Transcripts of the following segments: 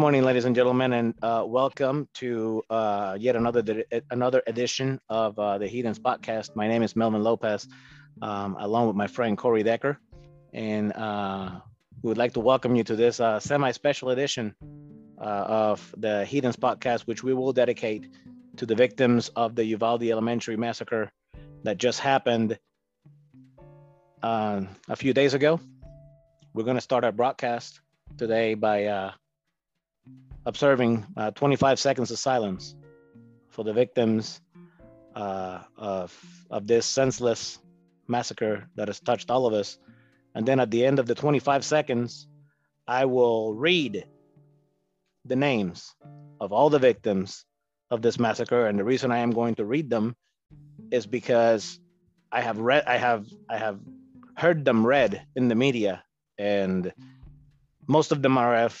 Good morning, ladies and gentlemen, and uh, welcome to uh, yet another another edition of uh, the Heathens podcast. My name is Melvin Lopez, um, along with my friend Corey Decker, and uh, we would like to welcome you to this uh, semi-special edition uh, of the Heathens podcast, which we will dedicate to the victims of the Uvalde Elementary massacre that just happened a few days ago. We're going to start our broadcast today by observing uh, 25 seconds of silence for the victims uh, of, of this senseless massacre that has touched all of us. And then at the end of the 25 seconds, I will read the names of all the victims of this massacre. And the reason I am going to read them is because I have read, I have, I have heard them read in the media, and most of them are of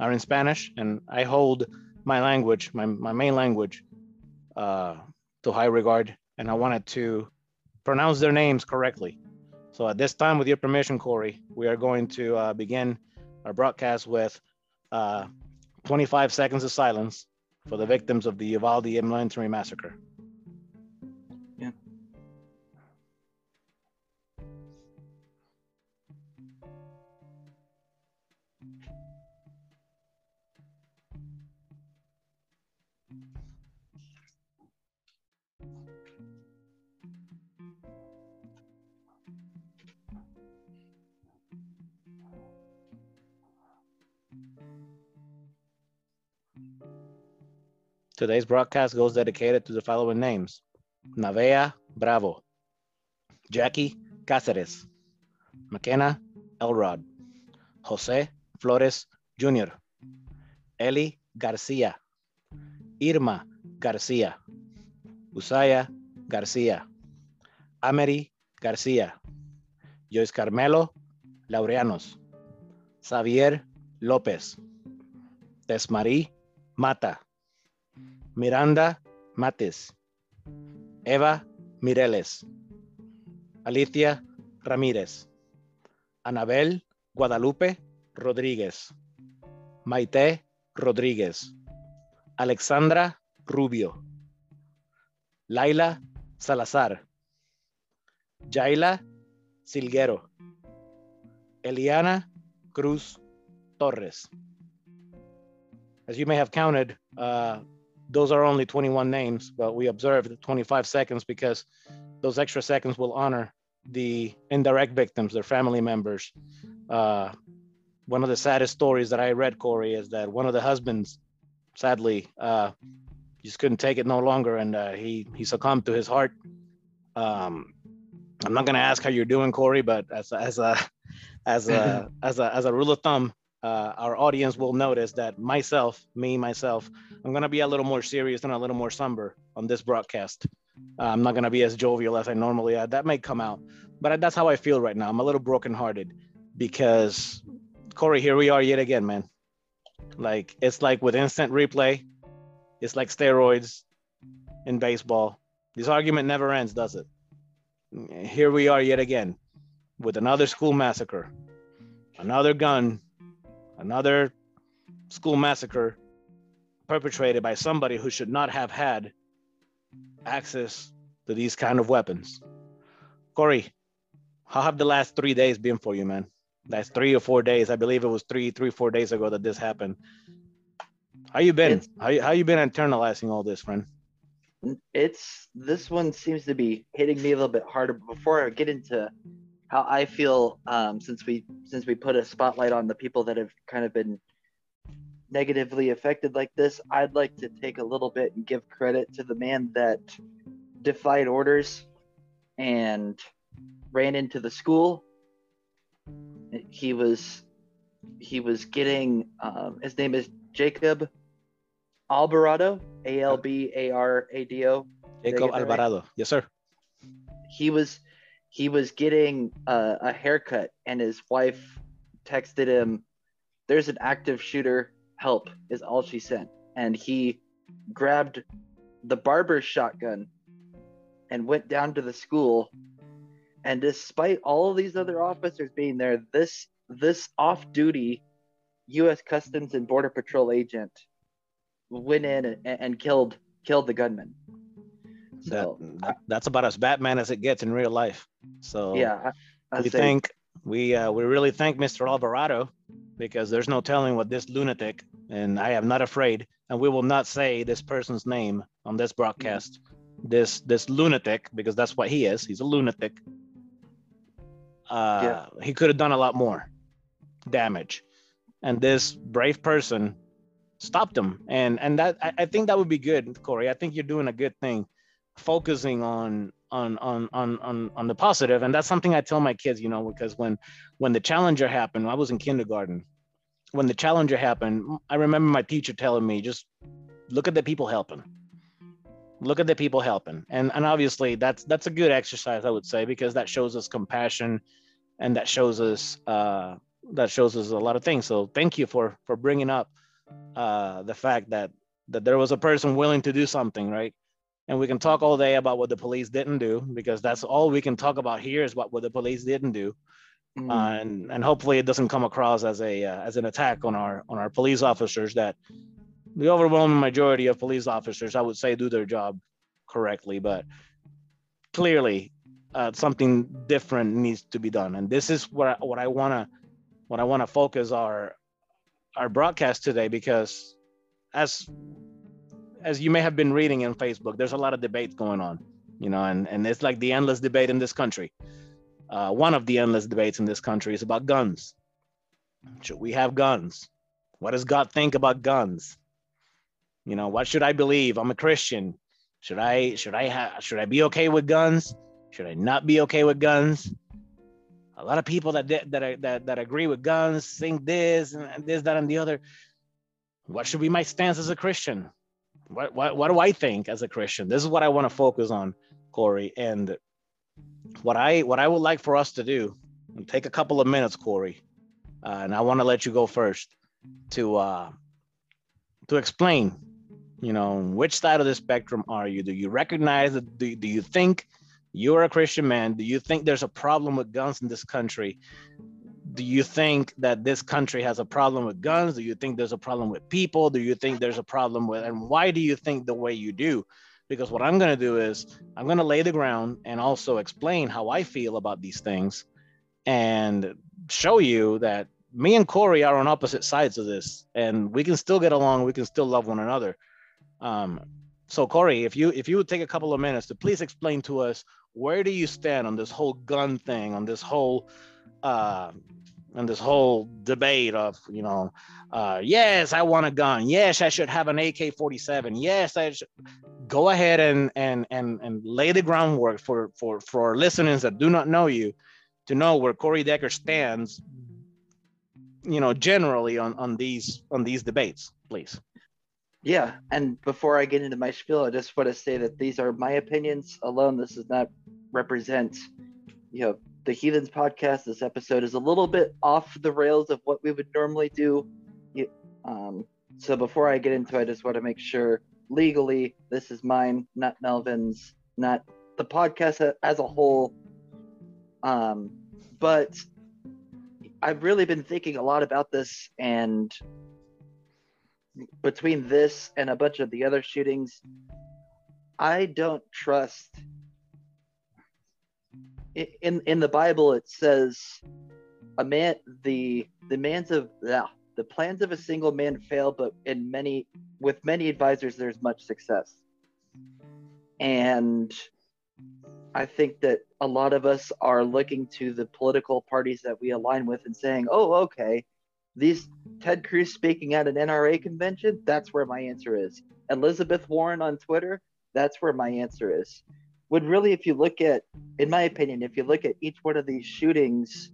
are in Spanish, and I hold my language, my, my main language, uh, to high regard, and I wanted to pronounce their names correctly. So at this time, with your permission, Corey, we are going to uh, begin our broadcast with uh, 25 seconds of silence for the victims of the Uvalde Elementary Massacre. Today's broadcast goes mm-hmm. dedicated to the following names Nevaeh Bravo, Jackie Cáceres, Makenna Elrod, Jose Flores Jr., Eli Garcia, Irma Garcia, Uziyah Garcia, Amery Garcia, Joyce Carmelo Laureanos, Xavier López, Desmarí Mata, Miranda Mates, Eva Mireles, Alicia Ramírez, Annabell Guadalupe Rodríguez, Maite Rodríguez, Alexandra Rubio, Layla Salazar, Jailah Silguero, Eliahna Cruz Torres. As you may have counted, uh, those are only 21 names, but we observed 25 seconds because those extra seconds will honor the indirect victims, their family members. Uh, one of the saddest stories that I read, Corey, is that one of the husbands, sadly, uh, just couldn't take it no longer, and uh, he he succumbed to his heart. Um, I'm not gonna ask how you're doing, Corey, but as a, as a as a as a as a rule of thumb, uh, our audience will notice that myself, me, myself, I'm going to be a little more serious and a little more somber on this broadcast. Uh, I'm not going to be as jovial as I normally am. That may come out, but that's how I feel right now. I'm a little brokenhearted because, Corey, here we are yet again, man. Like, it's like with instant replay, it's like steroids in baseball. This argument never ends, does it? Here we are yet again with another school massacre, another gun another school massacre perpetrated by somebody who should not have had access to these kind of weapons. Corey, how have the last three days been for you, man? That's three or four days. I believe it was three, three, four days ago that this happened. How you been? It's, how, how you been internalizing all this, friend? It's this one seems to be hitting me a little bit harder. Before I get into how I feel um, since we since we put a spotlight on the people that have kind of been negatively affected like this. I'd like to take a little bit and give credit to the man that defied orders and ran into the school. He was he was getting um, his name is Jacob Albarado, A L B A R A D O. Jacob Albarado, yes, sir. He was he was getting a, a haircut and his wife texted him there's an active shooter help is all she sent and he grabbed the barber's shotgun and went down to the school and despite all of these other officers being there this this off duty U.S. Customs and Border Patrol agent went in and, and killed killed the gunman. So that, that, that's about as Batman as it gets in real life. So yeah, I, we think we uh, we really thank Mr. Albarado because there's no telling what this lunatic and I am not afraid and we will not say this person's name on this broadcast. This this lunatic because that's what he is. He's a lunatic. Uh, yeah. He could have done a lot more damage, and this brave person stopped him. And and that I, I think that would be good, Corey. I think you're doing a good thing focusing on on on on on on the positive. And that's something i tell my kids you know because when when the challenger happened i was in kindergarten. When the challenger happened i remember my teacher telling me just look at the people helping. Look at the people helping. And and obviously that's that's a good exercise i would say because that shows us compassion and that shows us uh that shows us a lot of things. So thank you for for bringing up uh the fact that that there was a person willing to do something right and we can talk all day about what the police didn't do because that's all we can talk about here is what, what the police didn't do. Mm. uh, and and hopefully it doesn't come across as a uh, as an attack on our on our police officers that the overwhelming majority of police officers i would say do their job correctly. But clearly uh, something different needs to be done. And this is what I, what i want to what i want to focus our our broadcast today because as as you may have been reading in Facebook, there's a lot of debates going on, you know, and, and it's like the endless debate in this country. Uh, one of the endless debates in this country is about guns. Should we have guns? What does God think about guns? You know, what should I believe? I'm a Christian. Should I should I have should I be okay with guns? Should I not be okay with guns? A lot of people that that that that agree with guns think this and this that and the other. What should be my stance as a Christian? What, what, what do I think as a Christian? This is what I want to focus on, Corey. And what I what I would like for us to do, take a couple of minutes, Corey, uh, and I want to let you go first to uh, to explain, you know, which side of the spectrum are you? Do you recognize that? Do, do you think you're a Christian man? Do you think there's a problem with guns in this country? Do you think that this country has a problem with guns? Do you think there's a problem with people? Do you think there's a problem with, and why do you think the way you do? Because what I'm going to do is I'm going to lay the ground and also explain how I feel about these things and show you that me and Corey are on opposite sides of this and we can still get along. We can still love one another. Um, so Corey, if you if you would take a couple of minutes to please explain to us where do you stand on this whole gun thing, on this whole uh, and this whole debate of you know uh, yes i want a gun. Yes i should have an ak-47 yes i should go ahead and and and and lay the groundwork for for for listeners that do not know you to know where corey decker stands you know generally on on these on these debates please. Yeah and before i get into my spiel i just want to say that these are my opinions alone. This does not represent you know the Heathens podcast. This episode is a little bit off the rails of what we would normally do. Um, so before I get into it, I just want to make sure legally this is mine, not Melvin's, not the podcast as a whole. Um, but I've really been thinking a lot about this, and between this and a bunch of the other shootings, I don't trust in in the Bible it says a man the the man's of yeah, the plans of a single man fail, but in many with many advisors there's much success. And I think that a lot of us are looking to the political parties that we align with and saying, "Oh, okay, these Ted Cruz speaking at an NRA convention, that's where my answer is. Elizabeth Warren on Twitter, that's where my answer is." When really, if you look at, in my opinion, if you look at each one of these shootings,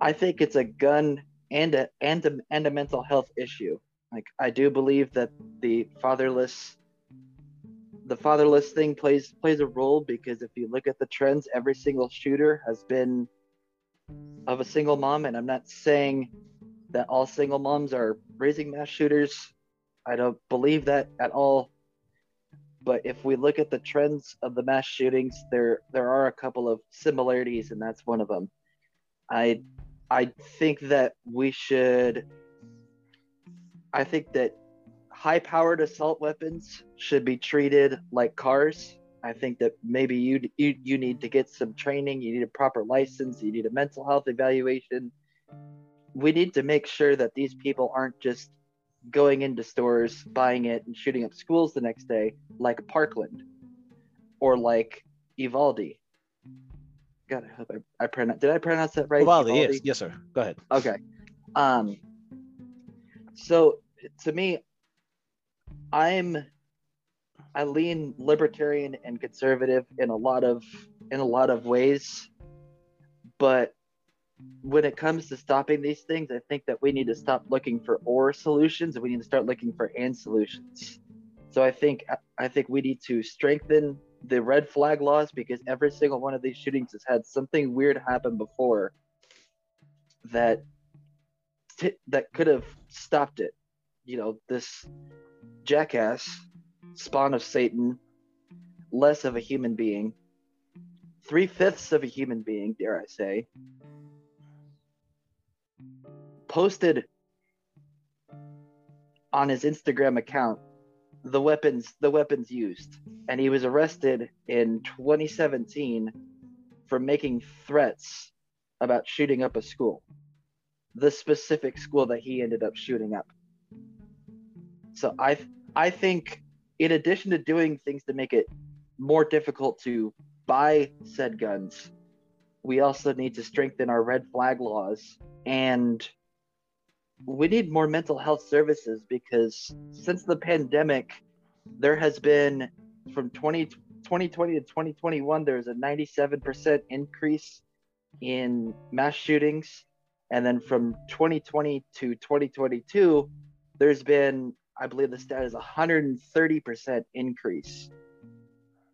I think it's a gun and a and a, and a mental health issue. Like I do believe that the fatherless the fatherless thing plays plays a role because if you look at the trends, every single shooter has been of a single mom, and I'm not saying that all single moms are raising mass shooters. I don't believe that at all. But if we look at the trends of the mass shootings, there there are a couple of similarities, and that's one of them. I I think that we should I think that high powered assault weapons should be treated like cars. I think that maybe you, you you need to get some training, you need a proper license, you need a mental health evaluation. We need to make sure that these people aren't just going into stores, buying it, and shooting up schools the next day, like Parkland or like Uvalde. God, I hope I, I pronounce. Did I pronounce that right? Uvalde, yes, yes, sir. Go ahead. Okay. Um. So to me, I'm I lean libertarian and conservative in a lot of in a lot of ways, but when it comes to stopping these things, I think that we need to stop looking for or solutions and we need to start looking for and solutions. So I think I think we need to strengthen the red flag laws because every single one of these shootings has had something weird happen before that t- that could have stopped it. You know, this jackass, spawn of Satan, less of a human being, three fifths of a human being, dare I say, posted on his Instagram account the weapons the weapons used. And he was arrested in 2017 for making threats about shooting up a school. The specific school that he ended up shooting up. So i i think in addition to doing things to make it more difficult to buy said guns we also need to strengthen our red flag laws and we need more mental health services because since the pandemic, there has been from 20, 2020 to 2021, there's a 97% increase in mass shootings. And then from 2020 to 2022, there's been, I believe the stat is 130% increase.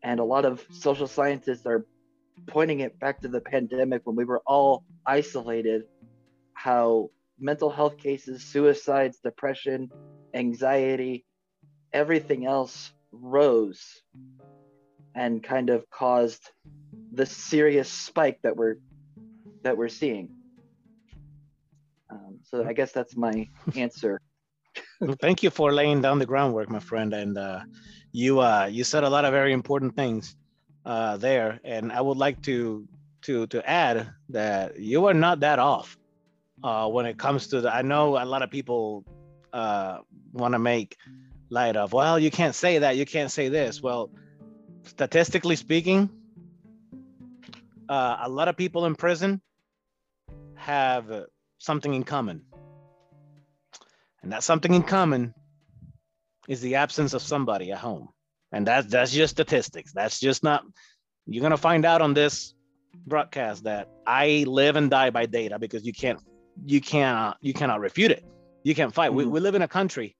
And a lot of social scientists are pointing it back to the pandemic when we were all isolated, how mental health cases, suicides, depression, anxiety, everything else rose and kind of caused the serious spike that we're that we're seeing. Um, so I guess that's my answer. Thank you for laying down the groundwork, my friend. And uh, you uh, you said a lot of very important things uh, there, and I would like to to to add that you are not that off uh, when it comes to the. I know a lot of people uh, want to make light of, well, you can't say that, you can't say this. Well, statistically speaking, uh, a lot of people in prison have something in common. And that something in common is the absence of somebody at home. And that's that's just statistics. That's just not you're gonna find out on this broadcast that I live and die by data because you can't you cannot you cannot refute it. You can't fight. Mm-hmm. We, we live in a country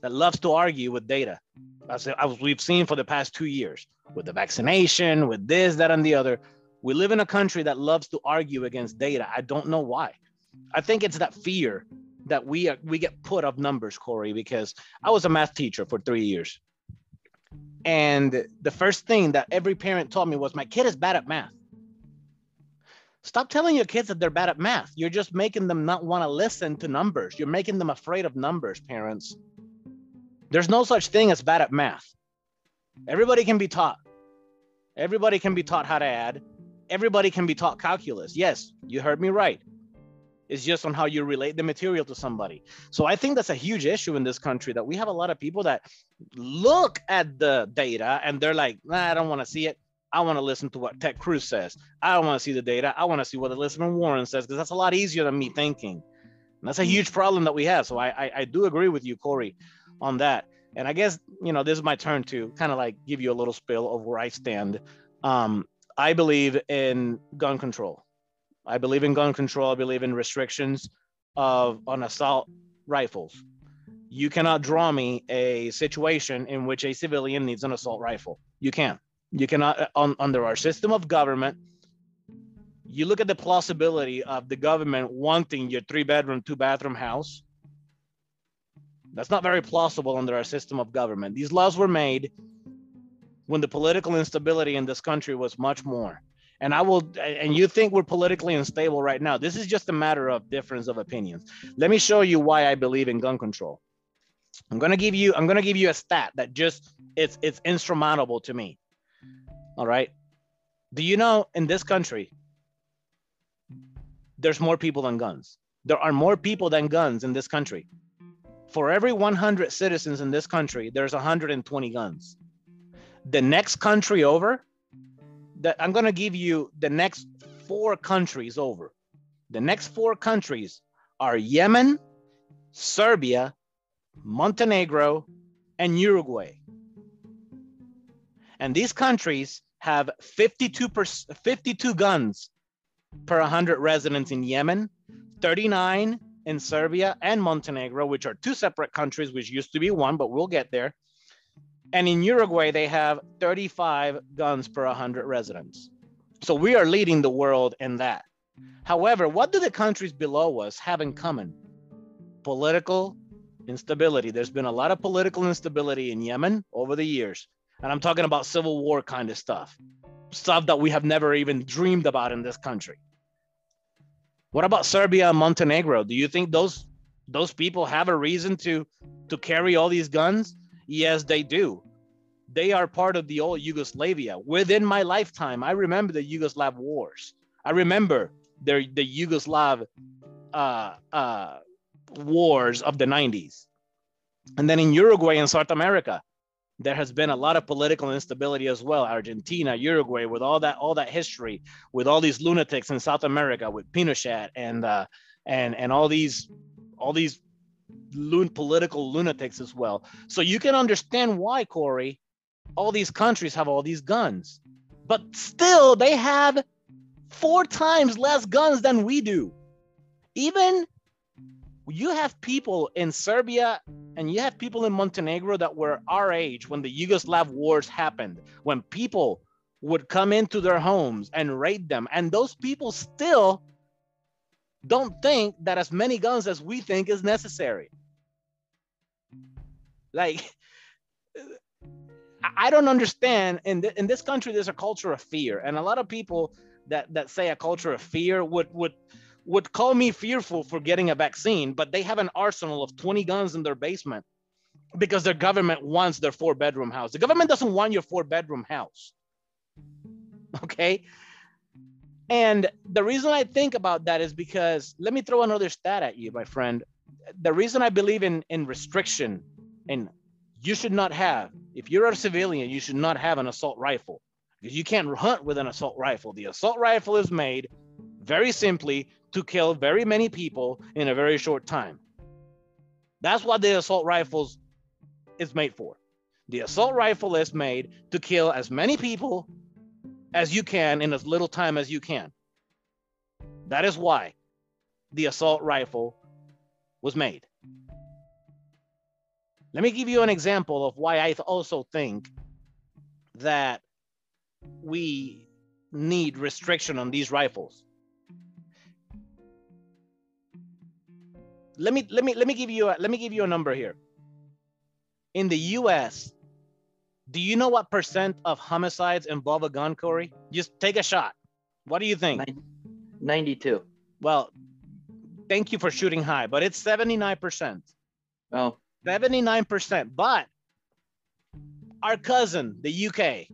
that loves to argue with data. As, as we've seen for the past two years with the vaccination, with this, that, and the other. We live in a country that loves to argue against data. I don't know why. I think it's that fear that we are, we get put of numbers, Corey, because I was a math teacher for three years. And the first thing that every parent told me was, my kid is bad at math. Stop telling your kids that they're bad at math. You're just making them not want to listen to numbers. You're making them afraid of numbers, parents. There's no such thing as bad at math. Everybody can be taught. Everybody can be taught how to add. Everybody can be taught calculus. Yes, you heard me right. It's just on how you relate the material to somebody. So I think that's a huge issue in this country that we have a lot of people that look at the data and they're like, nah, I don't want to see it. I want to listen to what Ted Cruz says. I don't want to see the data. I want to see what Elizabeth Warren says because that's a lot easier than me thinking. And that's a huge problem that we have. So I, I, I do agree with you, Corey, on that. And I guess you know this is my turn to kind of like give you a little spill of where I stand. Um, I believe in gun control. I believe in gun control. I believe in restrictions of on assault rifles. You cannot draw me a situation in which a civilian needs an assault rifle. You can't. You cannot uh, on, under our system of government. You look at the plausibility of the government wanting your three bedroom, two bathroom house that's not very plausible under our system of government. These laws were made when the political instability in this country was much more. And I will, and you think we're politically unstable right now. This is just a matter of difference of opinions. Let me show you why I believe in gun control. I'm gonna give you I'm gonna give you a stat that just it's it's insurmountable to me. All right. Do you know in this country there's more people than guns? There are more people than guns in this country. For every 100 citizens in this country, there's 120 guns. The next country over, that I'm gonna give you the next four countries over. The next four countries are Yemen, Serbia, Montenegro, and Uruguay. And these countries have 52, per, 52 guns per 100 residents in Yemen, 39 in Serbia and Montenegro, which are two separate countries, which used to be one, but we'll get there. And in Uruguay, they have 35 guns per 100 residents. So we are leading the world in that. However, what do the countries below us have in common? Political instability. There's been a lot of political instability in Yemen over the years. And I'm talking about civil war kind of stuff, stuff that we have never even dreamed about in this country. What about Serbia and Montenegro? Do you think those those people have a reason to to carry all these guns? Yes, they do. They are part of the old Yugoslavia. Within my lifetime, I remember the Yugoslav wars. I remember the the Yugoslav uh, uh, wars of the 90s. And then in Uruguay and South America, there has been a lot of political instability as well. Argentina, Uruguay, with all that all that history, with all these lunatics in South America, with Pinochet and uh, and and all these all these lun- political lunatics as well. So you can understand why Corey, all these countries have all these guns, but still they have four times less guns than we do. Even you have people in Serbia and you have people in Montenegro that were our age when the Yugoslav wars happened, when people would come into their homes and raid them. And those people still don't think that as many guns as we think is necessary. Like, I don't understand. In, th- in this country, there's a culture of fear. And a lot of people that, that say a culture of fear would, would, would call me fearful for getting a vaccine, but they have an arsenal of 20 guns in their basement because their government wants their four bedroom house. The government doesn't want your four bedroom house. Okay. And the reason I think about that is because let me throw another stat at you, my friend. The reason I believe in, in restriction and you should not have, if you're a civilian, you should not have an assault rifle because you can't hunt with an assault rifle. The assault rifle is made very simply to kill very many people in a very short time. That's what the assault rifles is made for. The assault rifle is made to kill as many people as you can in as little time as you can. That is why the assault rifle was made. Let me give you an example of why I also think that we need restriction on these rifles. Let me let me let me give you a let me give you a number here. In the U.S., do you know what percent of homicides involve a gun, Corey? Just take a shot. What do you think? 92. Well, thank you for shooting high, but it's 79%. Oh. 79%. But our cousin, the UK,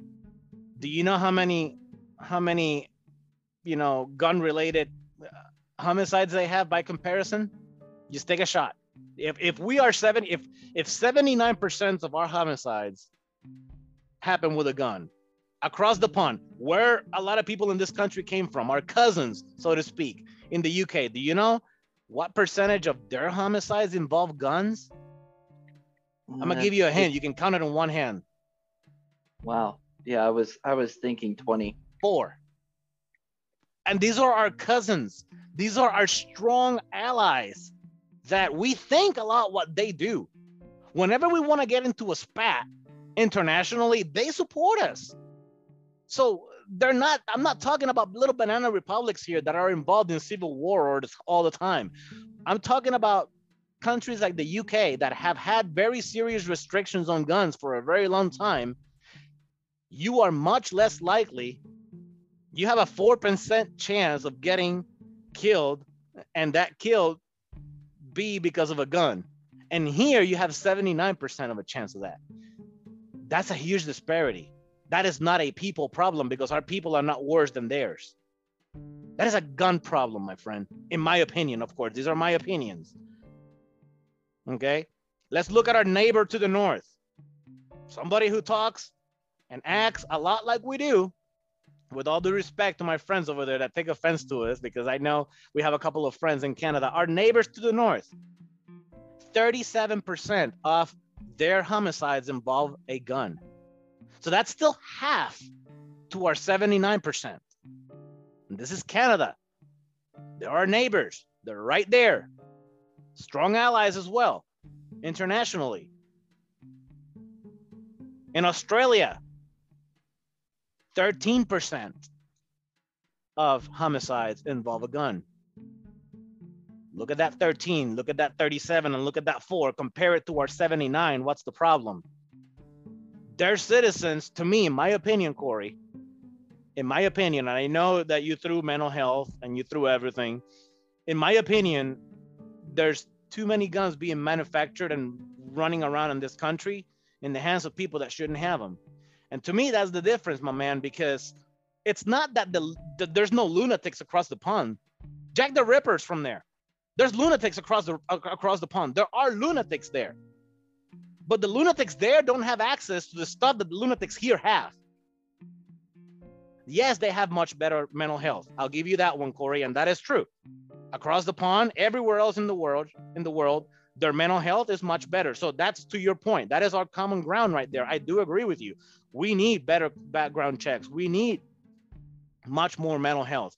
do you know how many how many you know gun related uh, homicides they have by comparison? Just take a shot. If if we are seven, if if 79% of our homicides happen with a gun across the pond, where a lot of people in this country came from, our cousins, so to speak, in the UK, do you know what percentage of their homicides involve guns? I'm gonna mm, give you a hint. You can count it on one hand. Wow. Yeah, I was I was thinking 24. And these are our cousins. These are our strong allies that we think a lot what they do. Whenever we want to get into a spat internationally, they support us. So they're not, I'm not talking about little banana republics here that are involved in civil war all the time. I'm talking about countries like the UK that have had very serious restrictions on guns for a very long time. You are much less likely, you have a 4% chance of getting killed, and that killed be because of a gun. And here you have 79% of a chance of that. That's a huge disparity. That is not a people problem because our people are not worse than theirs. That is a gun problem, my friend. In my opinion, of course, these are my opinions. Okay, let's look at our neighbor to the north. Somebody who talks and acts a lot like we do, with all due respect to my friends over there that take offense to us, because I know we have a couple of friends in Canada, our neighbors to the north, 37% of their homicides involve a gun. So that's still half to our 79%. And this is Canada. They're our neighbors. They're right there. Strong allies as well, internationally. In Australia, 13% of homicides involve a gun. Look at that 13, look at that 37, and look at that 4. Compare it to our 79. What's the problem? Their citizens, to me, in my opinion, Corey, in my opinion, and I know that you threw mental health and you threw everything. In my opinion, there's too many guns being manufactured and running around in this country in the hands of people that shouldn't have them. And to me, that's the difference, my man, because it's not that the, the there's no lunatics across the pond. Jack the Ripper's from there. There's lunatics across the across the pond. There are lunatics there. But the lunatics there don't have access to the stuff that the lunatics here have. Yes, they have much better mental health. I'll give you that one, Corey, and that is true. Across the pond, everywhere else in the world, in the world, their mental health is much better. So that's to your point. That is our common ground right there. I do agree with you. We need better background checks. We need much more mental health.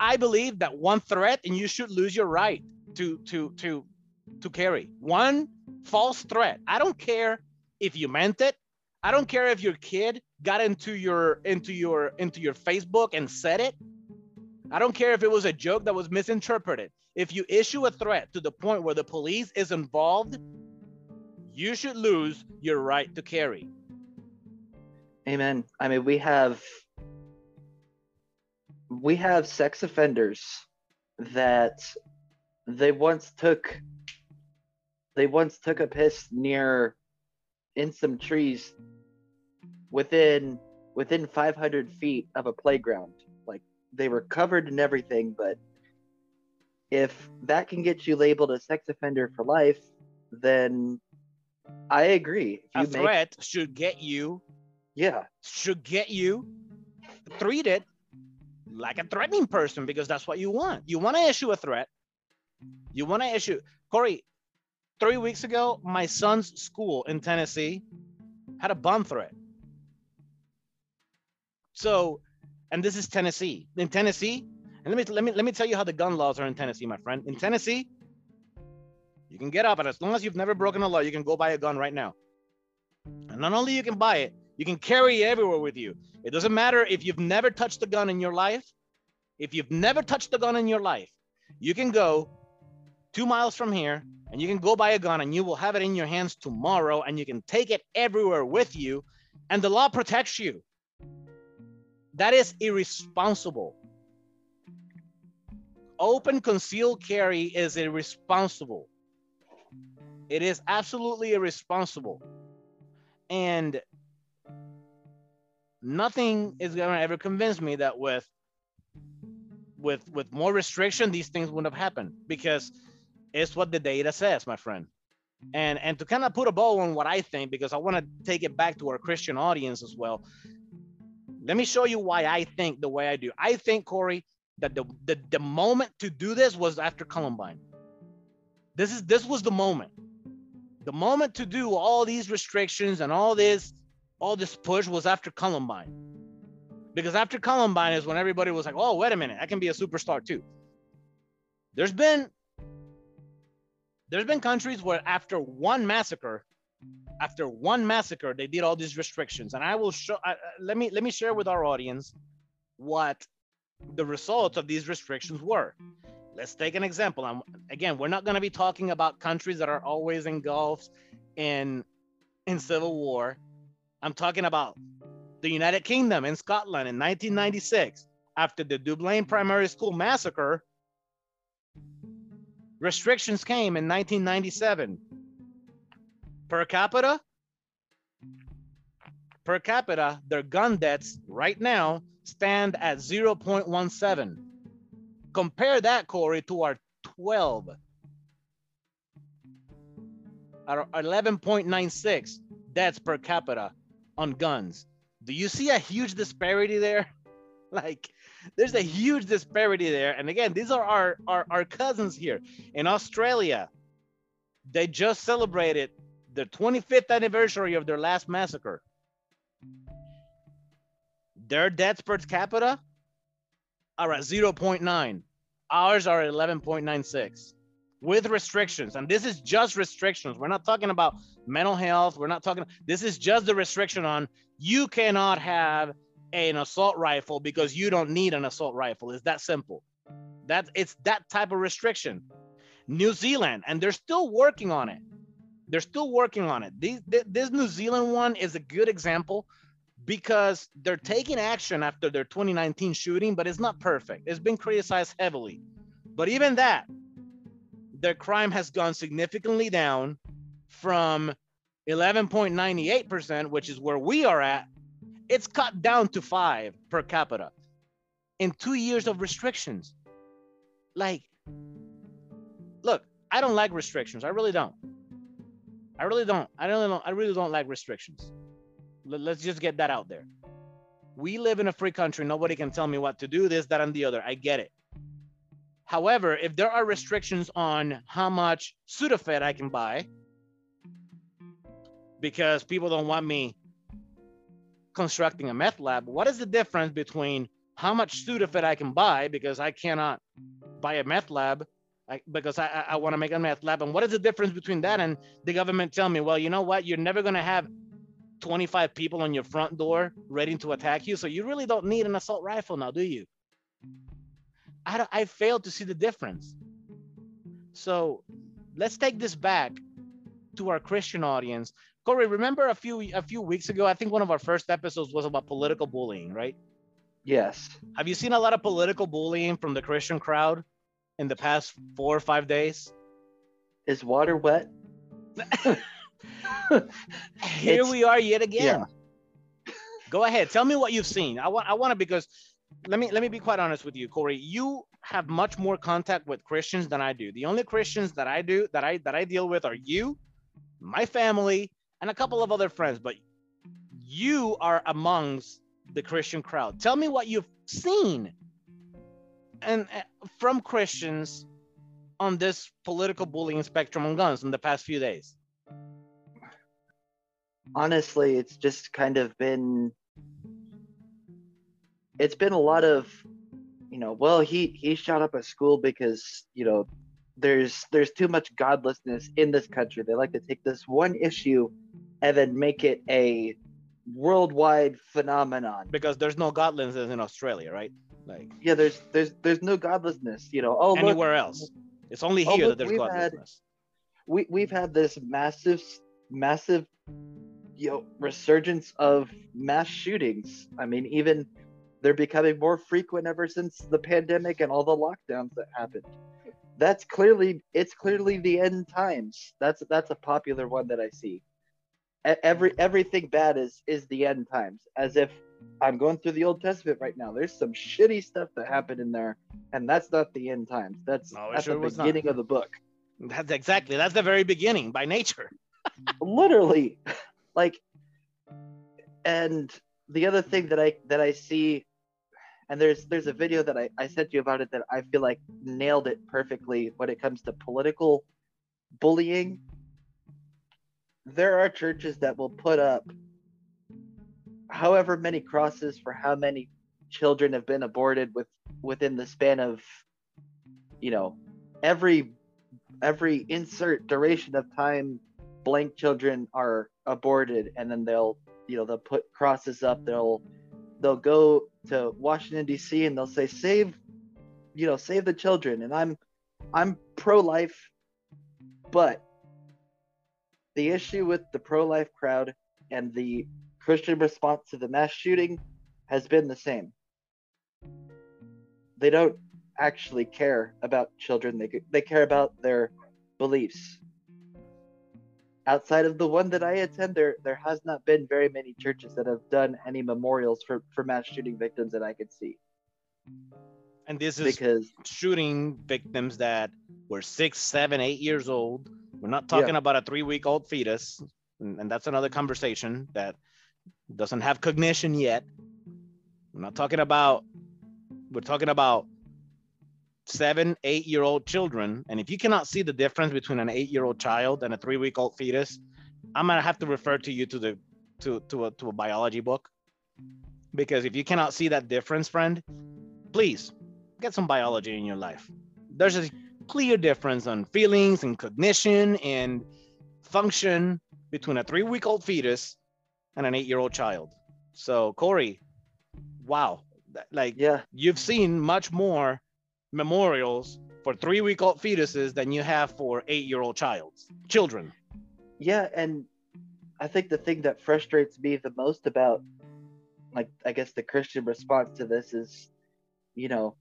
I believe that one threat and you should lose your right to to to to carry one false threat. I don't care if you meant it. I don't care if your kid got into your into your into your Facebook and said it. I don't care if it was a joke that was misinterpreted. If you issue a threat to the point where the police is involved, you should lose your right to carry. Amen. I mean, we have we have sex offenders that they once took they once took a piss near in some trees within within 500 feet of a playground like they were covered in everything but if that can get you labeled a sex offender for life then i agree a threat should get you yeah should get you treated like a threatening person because that's what you want you want to issue a threat you want to issue Corey. Three weeks ago, my son's school in Tennessee had a bomb threat. So, and this is Tennessee. In Tennessee, and let me let me let me tell you how the gun laws are in Tennessee, my friend. In Tennessee, you can get up, and as long as you've never broken a law, you can go buy a gun right now. And not only you can buy it, you can carry it everywhere with you. It doesn't matter if you've never touched a gun in your life. If you've never touched a gun in your life, you can go two miles from here and you can go buy a gun and you will have it in your hands tomorrow and you can take it everywhere with you and the law protects you. That is irresponsible. Open concealed carry is irresponsible. It is absolutely irresponsible. And nothing is going to ever convince me that with with with more restriction these things wouldn't have happened because it's what the data says, my friend. And and to kind of put a bow on what I think, because I want to take it back to our Christian audience as well. Let me show you why I think the way I do. I think, Corey, that the, the, the moment to do this was after Columbine. This is this was the moment. The moment to do all these restrictions and all this, all this push was after Columbine. Because after Columbine is when everybody was like, oh, wait a minute, I can be a superstar too. There's been there's been countries where after one massacre, after one massacre, they did all these restrictions. And I will show. Let me let me share with our audience what the results of these restrictions were. Let's take an example. I'm, again, we're not going to be talking about countries that are always engulfed in in civil war. I'm talking about the United Kingdom in Scotland in 1996 after the Dunblane Primary School massacre restrictions came in 1997 Per capita, per capita, their gun deaths right now stand at 0.17. Compare that, Corey, to our 12. Our 11.96 deaths per capita on guns. Do you see a huge disparity there? like, there's a huge disparity there. And again, these are our, our, our cousins here. In Australia, they just celebrated the 25th anniversary of their last massacre. Their deaths per capita are at 0.9. Ours are at 11.96 with restrictions. And this is just restrictions. We're not talking about mental health. We're not talking, this is just the restriction on you cannot have an assault rifle because you don't need an assault rifle. It's that simple. That it's that type of restriction. New Zealand, and they're still working on it. They're still working on it. These, this New Zealand one is a good example because they're taking action after their 2019 shooting, but it's not perfect. It's been criticized heavily. But even that, their crime has gone significantly down from 11.98%, which is where we are at. It's cut down to five per capita in two years of restrictions. Like, look, I don't like restrictions. I really don't. I really don't. I really don't. I really don't like restrictions. Let's just get that out there. We live in a free country. Nobody can tell me what to do, this, that, and the other. I get it. However, if there are restrictions on how much Sudafed I can buy, because people don't want me constructing a meth lab, what is the difference between how much Sudafed I can buy because I cannot buy a meth lab because I, I want to make a meth lab. And what is the difference between that and the government tell me, well, you know what? You're never going to have 25 people on your front door ready to attack you. So you really don't need an assault rifle now, do you? I, I failed to see the difference. So let's take this back to our Christian audience. Corey, remember a few a few weeks ago, I think one of our first episodes was about political bullying, right? Yes. Have you seen a lot of political bullying from the Christian crowd in the past four or five days? Is water wet? Here it's, we are yet again. Yeah. Go ahead. Tell me what you've seen. I want I want to because let me let me be quite honest with you, Corey. You have much more contact with Christians than I do. The only Christians that I do that I that I deal with are you, my family, and a couple of other friends. But you are amongst the Christian crowd. Tell me what you've seen and uh, from Christians on this political bullying spectrum on guns in the past few days. Honestly, it's just kind of been it's been a lot of you know well he he shot up a school because you know there's there's too much godlessness in this country. They like to take this one issue and then make it a worldwide phenomenon. Because there's no godlessness in australia right? Like yeah there's there's there's no godlessness you know. Oh anywhere look, else. It's only oh, here oh, look, that there's godlessness had, we, we've had this massive massive you know resurgence of mass shootings i mean even they're becoming more frequent ever since the pandemic and all the lockdowns that happened. That's clearly it's clearly the end times. That's that's a popular one that I see. Every everything bad is is the end times. As if I'm going through the Old Testament right now. There's some shitty stuff that happened in there, and that's not the end times. That's no, that's sure the beginning not. of the book. That's exactly that's the very beginning by nature. Literally, like, and the other thing that I that I see and there's there's a video that I, I sent you about it that I feel like nailed it perfectly when it comes to political bullying. There are churches that will put up however many crosses for how many children have been aborted with within the span of you know every every insert duration of time blank children are aborted and then they'll you know they'll put crosses up they'll they'll go to Washington D.C. and they'll say save, you know, save the children. And I'm I'm pro-life, but the issue with the pro-life crowd and the Christian response to the mass shooting has been the same. They don't actually care about children. They they care about their beliefs. Outside of the one that I mm. attend, there there has not been very many churches that have done any memorials for for mass shooting victims that I could see. And this is Because shooting victims that were six, seven, eight years old. We're not talking about a three week old fetus. And, and that's another conversation that doesn't have cognition yet. We're not talking about, we're talking about seven, eight year old children. And if you cannot see the difference between an eight year old child and a three week old fetus, I'm gonna have to refer to you to the to to a to a biology book. Because if you cannot see that difference, friend, please get some biology in your life. There's a clear difference on feelings and cognition and function between a three week old fetus and an eight year old child. So, Corey, wow, like yeah, you've seen much more memorials for three week old fetuses than you have for eight year old childs, children. yeah, and I think the thing that frustrates me the most about, like, I guess the Christian response to this is, you know,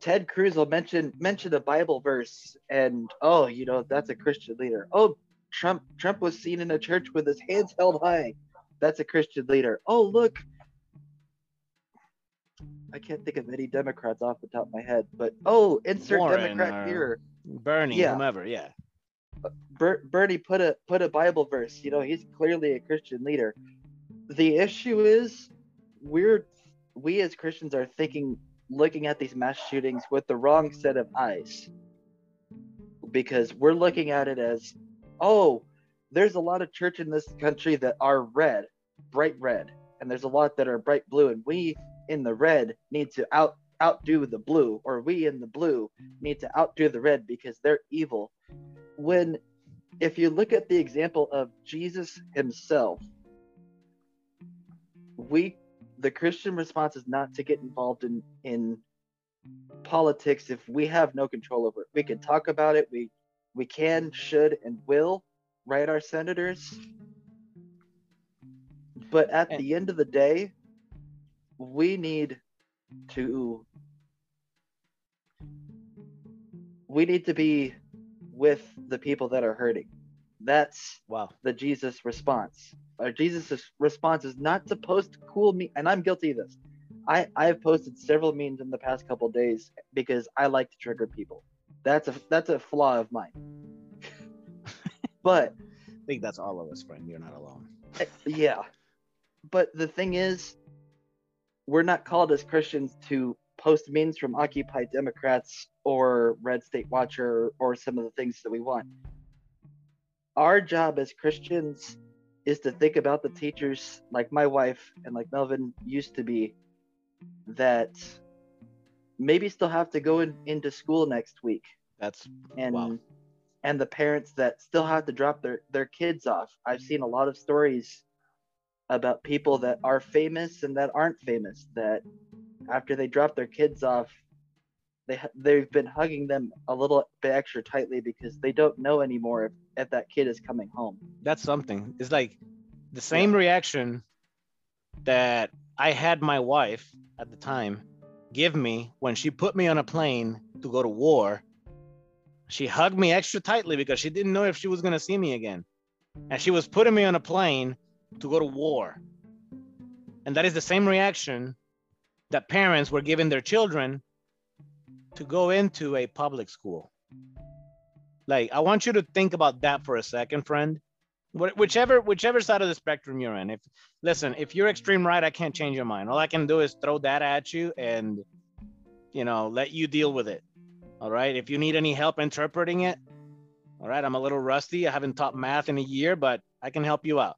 Ted Cruz will mention mention a Bible verse, and oh, you know, that's a Christian leader. Oh, Trump Trump was seen in a church with his hands held high. That's a Christian leader. Oh, look. I can't think of any Democrats off the top of my head, but oh, insert Warren Democrat here. Bernie, Yeah. whomever, yeah. Uh, Ber- Bernie put a put a Bible verse. You know, he's clearly a Christian leader. The issue is we're we as Christians are thinking looking at these mass shootings with the wrong set of eyes. Because we're looking at it as, oh, there's a lot of church in this country that are red, bright red, and there's a lot that are bright blue, and we in the red need to out outdo the blue, or we in the blue need to outdo the red because they're evil when if you look at the example of Jesus himself, we the Christian response is not to get involved in in politics if we have no control over it. We can talk about it, we we can, should, and will write our senators. But at And- the end of the day, we need to we need to be with the people that are hurting. That's Wow. the Jesus response. Our Jesus response is not to post cool me, and I'm guilty of this. I I have posted several memes in the past couple days because I like to trigger people. That's a that's a flaw of mine. but I think that's all of us, friend. You're not alone. yeah, but the thing is, we're not called as Christians to post memes from Occupy Democrats or Red State Watcher or some of the things that we want. Our job as Christians is to think about the teachers like my wife and like Melvin used to be that maybe still have to go in, into school next week That's and Wow. and the parents that still have to drop their their kids off. I've seen a lot of stories about people that are famous and that aren't famous that after they drop their kids off they they've been hugging them a little bit extra tightly because they don't know anymore if, if that kid is coming home. that's something. It's like the same reaction that I had my wife at the time give me when she put me on a plane to go to war. She hugged me extra tightly because she didn't know if she was going to see me again. And she was putting me on a plane to go to war. And that is the same reaction that parents were giving their children to go into a public school. Like, I want you to think about that for a second, friend. Whichever whichever side of the spectrum you're in. If listen, if you're extreme right, I can't change your mind. All I can do is throw that at you and you know let you deal with it. All right. If you need any help interpreting it, all right. I'm a little rusty. I haven't taught math in a year, but I can help you out.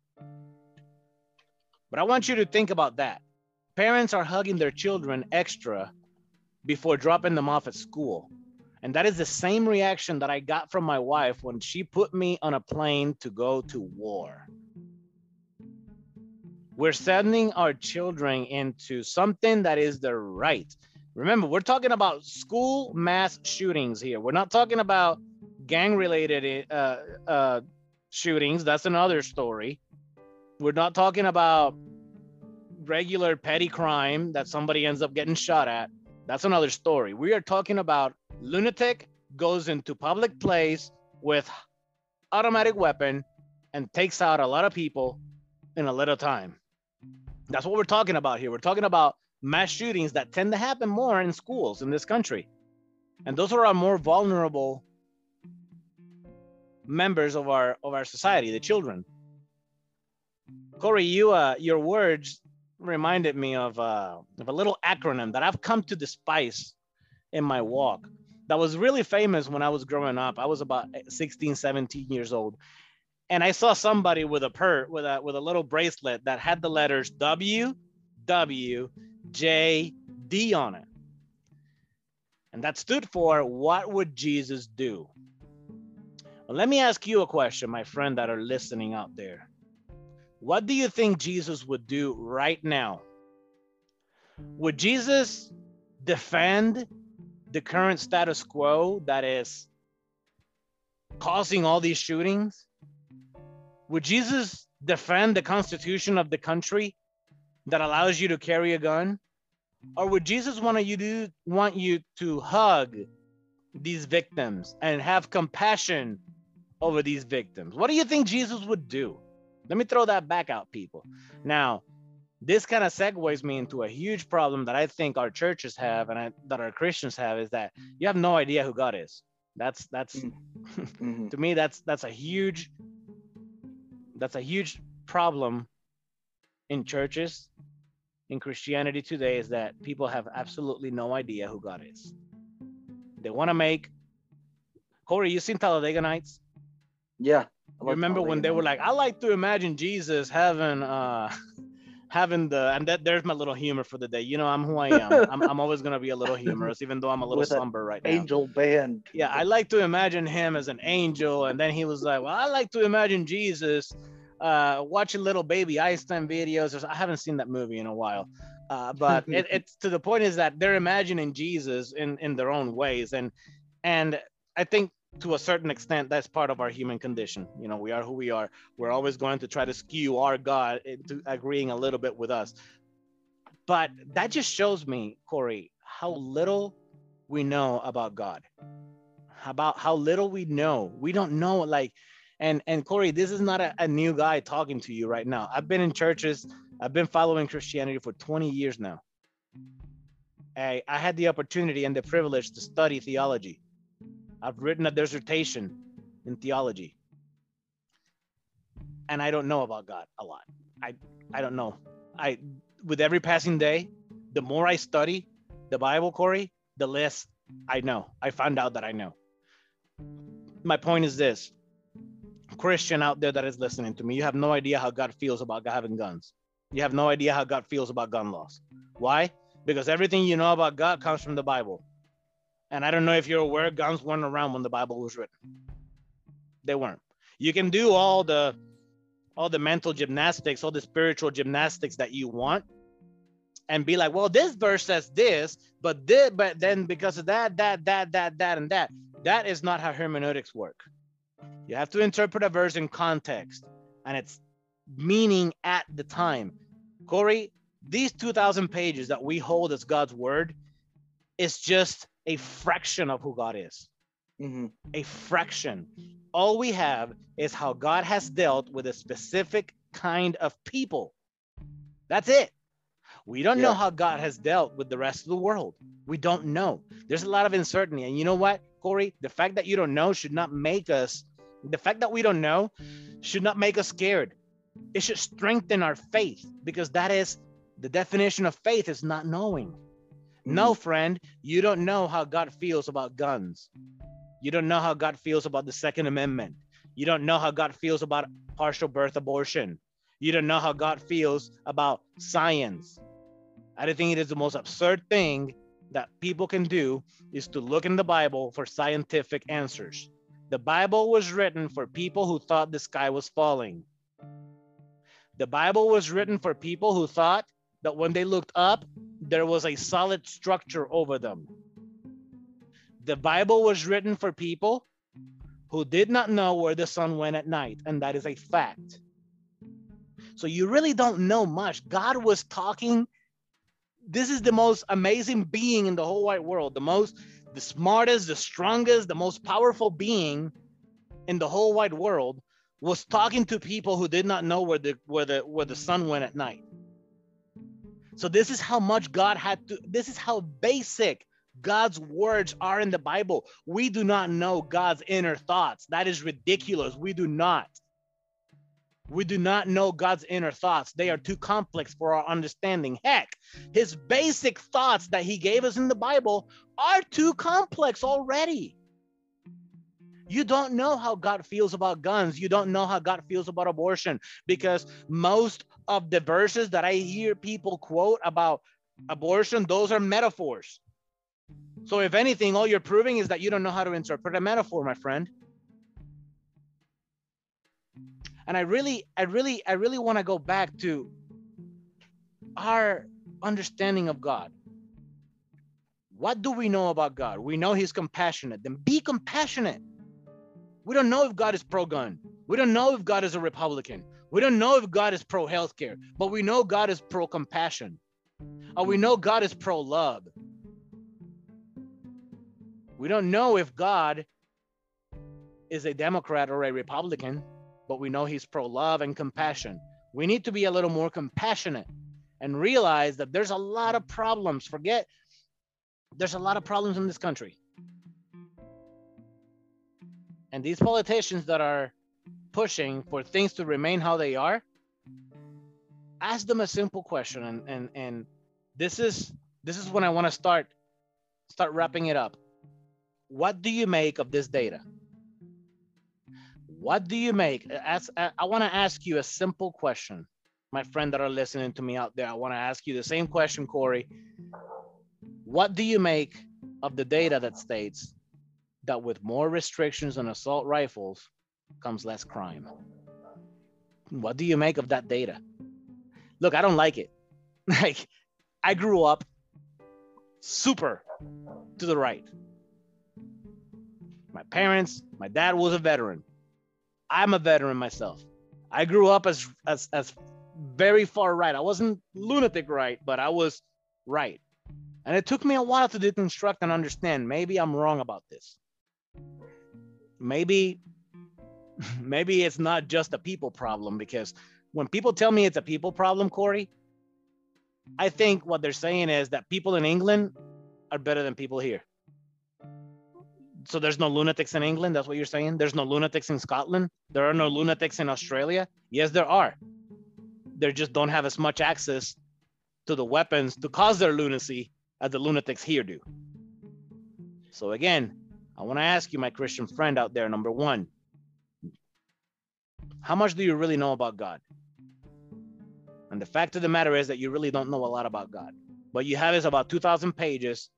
But I want you to think about that. Parents are hugging their children extra before dropping them off at school. And that is the same reaction that I got from my wife when she put me on a plane to go to war. We're sending our children into something that is the right. Remember, we're talking about school mass shootings here. We're not talking about gang related uh, uh, shootings. That's another story. We're not talking about regular petty crime that somebody ends up getting shot at. That's another story. We are talking about lunatic goes into public place with automatic weapon and takes out a lot of people in a little time. That's what we're talking about here. We're talking about mass shootings that tend to happen more in schools in this country. And those are our more vulnerable members of our of our society, the children. Corey, you uh, your words reminded me of uh, of a little acronym that I've come to despise in my walk. That was really famous when I was growing up. I was about 16, 17 years old, and I saw somebody with a per with a with a little bracelet that had the letters W, W, J, D on it, and that stood for what would Jesus do? Well, let me ask you a question, my friend that are listening out there. What do you think Jesus would do right now? Would Jesus defend the current status quo that is causing all these shootings? Would Jesus defend the constitution of the country that allows you to carry a gun? Or would Jesus want you to want you to hug these victims and have compassion over these victims? What do you think Jesus would do? Let me throw that back out, people. Now, this kind of segues me into a huge problem that I think our churches have and I, that our Christians have is that you have no idea who God is. That's that's mm-hmm. to me that's that's a huge that's a huge problem in churches in Christianity today is that people have absolutely no idea who God is. They want to make Corey, you seen Talladega Nights? Yeah. Remember when they were like, I like to imagine Jesus having uh having the and that there's my little humor for the day. You know, I'm who I am. I'm, I'm always gonna be a little humorous, even though I'm a little With somber right now. Angel band. Yeah, I like to imagine him as an angel, and then he was like, Well, I like to imagine Jesus uh watching little baby Einstein videos. I haven't seen that movie in a while. Uh, but it, it's to the point is that they're imagining Jesus in in their own ways, and and I think to a certain extent that's part of our human condition. You know we are who we are. We're always going to try to skew our god into agreeing a little bit with us. But that just shows me corey how little we know about god. About how little we know. We don't know like and and corey this is not a, a new guy talking to you right now. I've been in churches. I've been following christianity for 20 years now. I, I had the opportunity and the privilege to study theology I've written a dissertation in theology. And I don't know about God a lot. I I don't know. I with every passing day, the more I study the Bible, Corey, the less I know. I found out that I know. My point is this Christian out there that is listening to me, you have no idea how God feels about having guns. You have no idea how God feels about gun laws. Why? Because everything you know about God comes from the Bible. And I don't know if you're aware, guns weren't around when the Bible was written. They weren't. You can do all the all the mental gymnastics, all the spiritual gymnastics that you want, and be like, well, this verse says this, but this, but then because of that, that, that, that, that, and that, that is not how hermeneutics work. You have to interpret a verse in context and its meaning at the time. Corey, these 2,000 pages that we hold as God's word is just a fraction of who God is. Mm-hmm. A fraction. All we have is how God has dealt with a specific kind of people. That's it. We don't yeah. know how God has dealt with the rest of the world. We don't know. There's a lot of uncertainty. And you know what, Corey? The fact that you don't know should not make us, the fact that we don't know should not make us scared. It should strengthen our faith because that is the definition of faith is not knowing. No, mm. friend, you don't know how God feels about guns. You don't know how God feels about the Second Amendment. You don't know how God feels about partial birth abortion. You don't know how God feels about science. I think it is the most absurd thing that people can do is to look in the Bible for scientific answers. The Bible was written for people who thought the sky was falling. The Bible was written for people who thought that when they looked up, there was a solid structure over them. The Bible was written for people who did not know where the sun went at night, and that is a fact. So you really don't know much. God was talking. This is the most amazing being in the whole wide world, the most, the smartest, the strongest, the most powerful being in the whole wide world was talking to people who did not know where the where the where the sun went at night. So this is how much God had to this is how basic God's words are in the Bible. We do not know God's inner thoughts. That is ridiculous. We do not. We do not know God's inner thoughts. They are too complex for our understanding. Heck, his basic thoughts that he gave us in the Bible are too complex already. You don't know how God feels about guns. You don't know how God feels about abortion because most of the verses that I hear people quote about abortion, those are metaphors. So, if anything, all you're proving is that you don't know how to interpret a metaphor, my friend. And I really, I really, I really want to go back to our understanding of God. What do we know about God? We know He's compassionate. Then be compassionate. We don't know if God is pro gun. We don't know if God is a Republican. We don't know if God is pro healthcare, but we know God is pro compassion. Or we know God is pro love. We don't know if God is a Democrat or a Republican, but we know he's pro love and compassion. We need to be a little more compassionate and realize that there's a lot of problems. Forget, there's a lot of problems in this country. And these politicians that are pushing for things to remain how they are, ask them a simple question. And and and this is this is when I want to start start wrapping it up. What do you make of this data? What do you make? As I want to ask you a simple question, my friend that are listening to me out there. I want to ask you the same question, Corey. What do you make of the data that states that with more restrictions on assault rifles comes less crime. What do you make of that data? Look, I don't like it. Like, I grew up super to the right. My parents, my dad was a veteran. I'm a veteran myself. I grew up as as as very far right. I wasn't lunatic right, but I was right. And it took me a while to deconstruct and understand. Maybe I'm wrong about this maybe maybe it's not just a people problem because when people tell me it's a people problem, Corey, I think what they're saying is that people in England are better than people here. So there's no lunatics in England. That's what you're saying. There's no lunatics in Scotland. There are no lunatics in Australia. Yes, there are. They just don't have as much access to the weapons to cause their lunacy as the lunatics here do. So again, I want to ask you, my Christian friend out there, number one, how much do you really know about God? And the fact of the matter is that you really don't know a lot about God. What you have is about 2,000 pages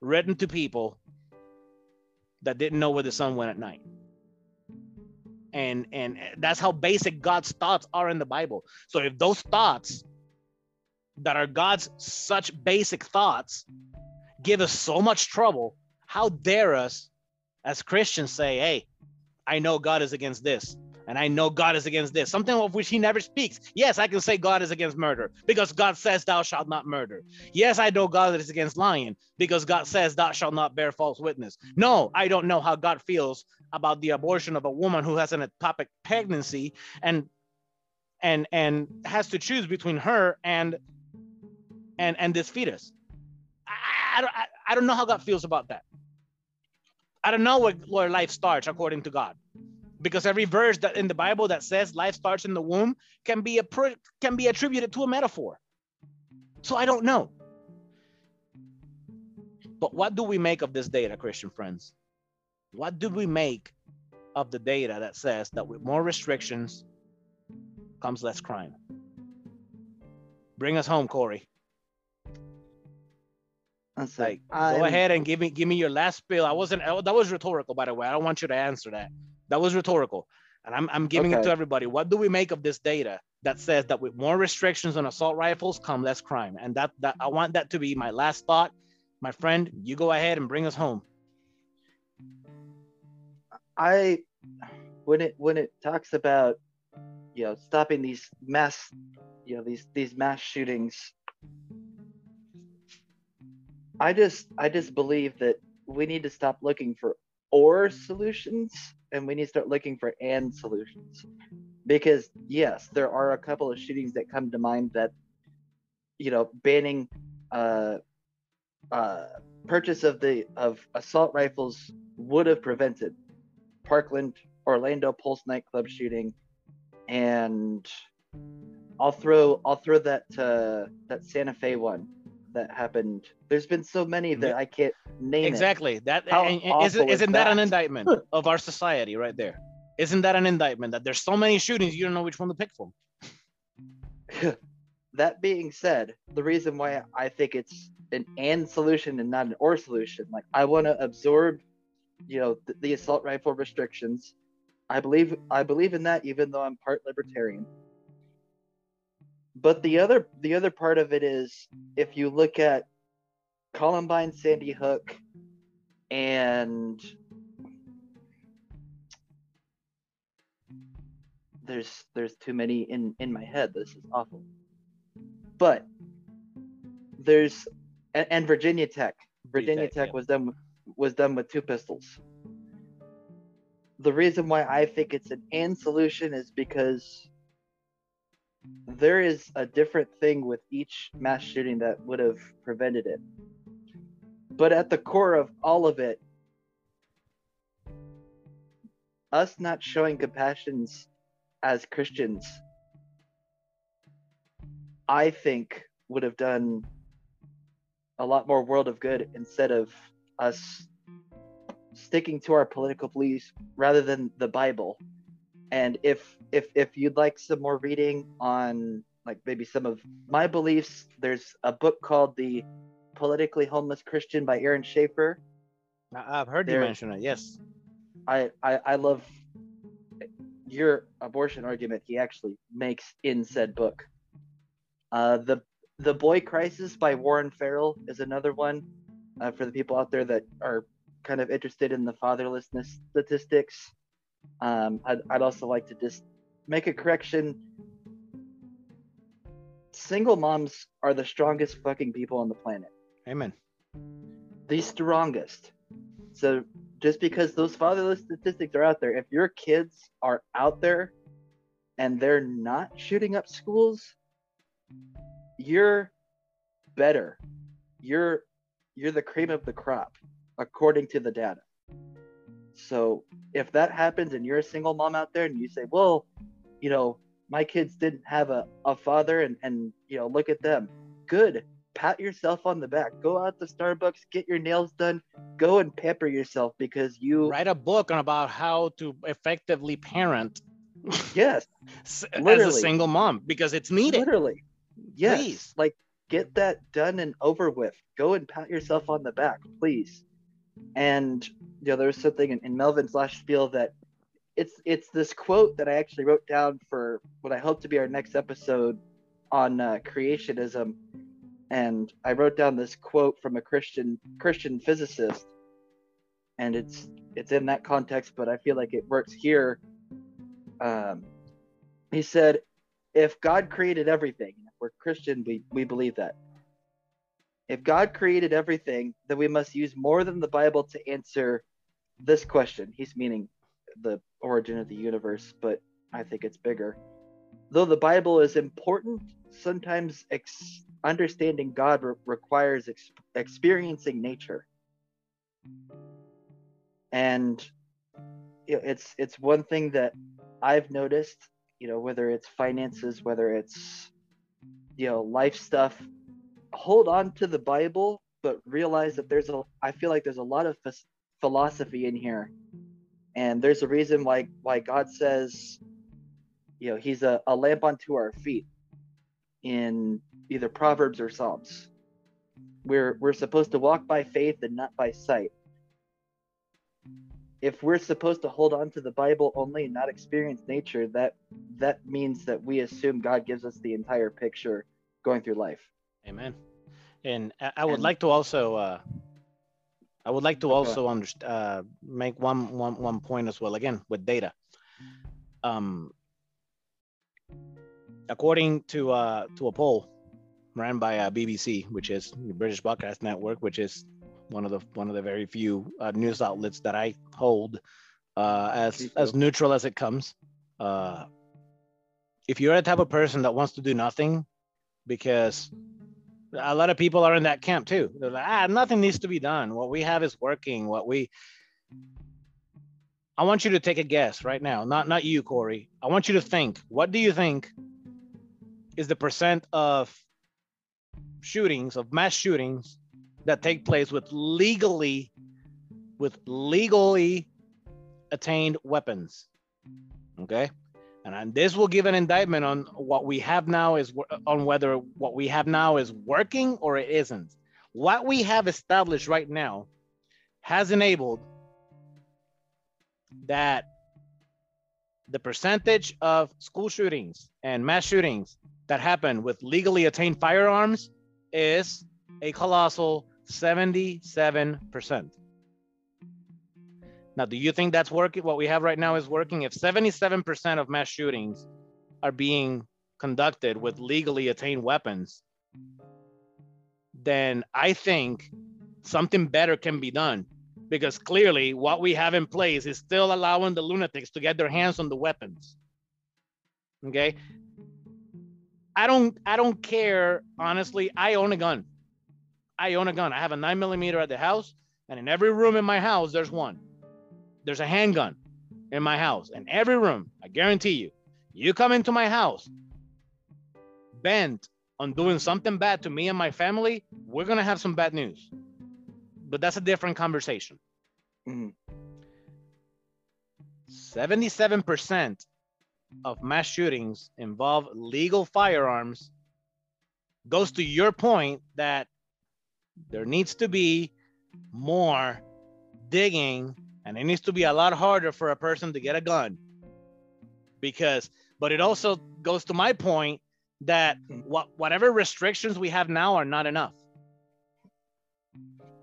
written to people that didn't know where the sun went at night. And, and that's how basic God's thoughts are in the Bible. So if those thoughts that are God's such basic thoughts give us so much trouble, how dare us as Christians say, hey, I know God is against this, and I know God is against this, something of which he never speaks. Yes, I can say God is against murder because God says, Thou shalt not murder. Yes, I know God is against lying because God says, Thou shalt not bear false witness. No, I don't know how God feels about the abortion of a woman who has an ectopic pregnancy and and and has to choose between her and and and this fetus. I, I, I, I don't know how God feels about that. I don't know where, where life starts according to God. Because every verse that in the Bible that says life starts in the womb can be a can be attributed to a metaphor. So I don't know. But what do we make of this data, Christian friends? What do we make of the data that says that with more restrictions comes less crime? Bring us home, Corey. That's Like, I'm- go ahead and give me give me your last spill. I wasn't that was rhetorical, by the way. I don't want you to answer that. That was rhetorical, and I'm I'm giving it to everybody. What do we make of this data that says that with more restrictions on assault rifles come less crime? And that that I want that to be my last thought, my friend. You go ahead and bring us home. I when it when it talks about you know stopping these mass you know these these mass shootings I just I just believe that we need to stop looking for or solutions and we need to start looking for and solutions. Because yes, there are a couple of shootings that come to mind that, you know, banning uh, uh, purchase of the of assault rifles would have prevented Parkland, Orlando Pulse nightclub shooting, and I'll throw I'll throw that uh, that Santa Fe one that happened. There's been so many that I can't name it. Exactly. That How and, and isn't, is isn't that an indictment of our society right there? Isn't that an indictment that there's so many shootings you don't know which one to pick from? that being said, the reason why I think it's an and solution and not an or solution, like I want to absorb, you know, the, the assault rifle restrictions. I believe I believe in that, even though I'm part libertarian. But the other the other part of it is if you look at Columbine, Sandy Hook, and there's there's too many in in my head. This is awful. But there's and, and Virginia Tech. Virginia Tech, Tech yeah. was done with, was done with two pistols. The reason why I think it's an and solution is because there is a different thing with each mass shooting that would have prevented it. But at the core of all of it, us not showing compassions as Christians, I think would have done a lot more world of good instead of us sticking to our political beliefs rather than the Bible. And if if if you'd like some more reading on like maybe some of my beliefs, there's a book called The Politically Homeless Christian by Aaron Schaefer. I've heard you mention it. Yes. I, I I love your abortion argument he actually makes in said book. Uh, the the Boy Crisis by Warren Farrell is another one uh, for the people out there that are kind of interested in the fatherlessness statistics. Um, I'd, I'd also like to just make a correction. Single moms are the strongest fucking people on the planet Amen. the strongest. So just because those fatherless statistics are out there, if your kids are out there and they're not shooting up schools, you're better. You're you're the cream of the crop, according to the data. So if that happens and you're a single mom out there and you say, well, you know, my kids didn't have a, a father and, and you know, look at them. Good. Pat yourself on the back. Go out to Starbucks, get your nails done, go and pamper yourself because you Write a book on about how to effectively parent yes, as a single mom because it's needed. literally. Yes. Please. Like get that done and over with. Go and pat yourself on the back, please. And you know, there's something in, in Melvin's last spiel that it's it's this quote that I actually wrote down for what I hope to be our next episode on uh, creationism. And I wrote down this quote from a Christian Christian physicist, and it's it's in that context, but I feel like it works here. Um, he said, "If God created everything, if we're Christian, we we believe that. If God created everything, then we must use more than the Bible to answer this question." He's meaning the origin of the universe, but I think it's bigger. Though the Bible is important, sometimes ex- understanding God re- requires ex- experiencing nature. And it's it's one thing that I've noticed, you know, whether it's finances, whether it's you know, life stuff, hold on to the Bible, but realize that there's a I feel like there's a lot of philosophy in here. And there's a reason why why God says, you know, he's a, a lamp unto our feet in either Proverbs or Psalms. We're we're supposed to walk by faith and not by sight. If we're supposed to hold on to the Bible only and not experience nature, that that means that we assume God gives us the entire picture going through life. Amen. And I, would And- like to also, uh, I would like to also underst- uh, make one, one, one point as well, again, with data. Um, according to, uh, to a poll ran by uh, BBC, which is the British Broadcast Network, which is one of the, one of the very few uh, news outlets that I hold uh, as as neutral as it comes. Uh, if you're the type of person that wants to do nothing, because a lot of people are in that camp too. They're like, ah, nothing needs to be done. What we have is working. What we I want you to take a guess right now. Not not you, Corey. I want you to think. What do you think is the percent of shootings, of mass shootings that take place with legally with legally attained weapons? Okay? And this will give an indictment on what we have now is on whether what we have now is working or it isn't. What we have established right now has enabled that the percentage of school shootings and mass shootings that happen with legally attained firearms is a colossal 77%. Now, do you think that's working? What we have right now is working. If 77% of mass shootings are being conducted with legally attained weapons, then I think something better can be done because clearly what we have in place is still allowing the lunatics to get their hands on the weapons. Okay. I don't I don't care honestly. I own a gun. I own a gun. I have a nine millimeter at the house, and in every room in my house, there's one. There's a handgun in my house. In every room, I guarantee you. You come into my house bent on doing something bad to me and my family, we're gonna have some bad news. But that's a different conversation. Mhm. 77% of mass shootings involve legal firearms goes to your point that there needs to be more digging and it needs to be a lot harder for a person to get a gun. Because but it also goes to my point that what whatever restrictions we have now are not enough.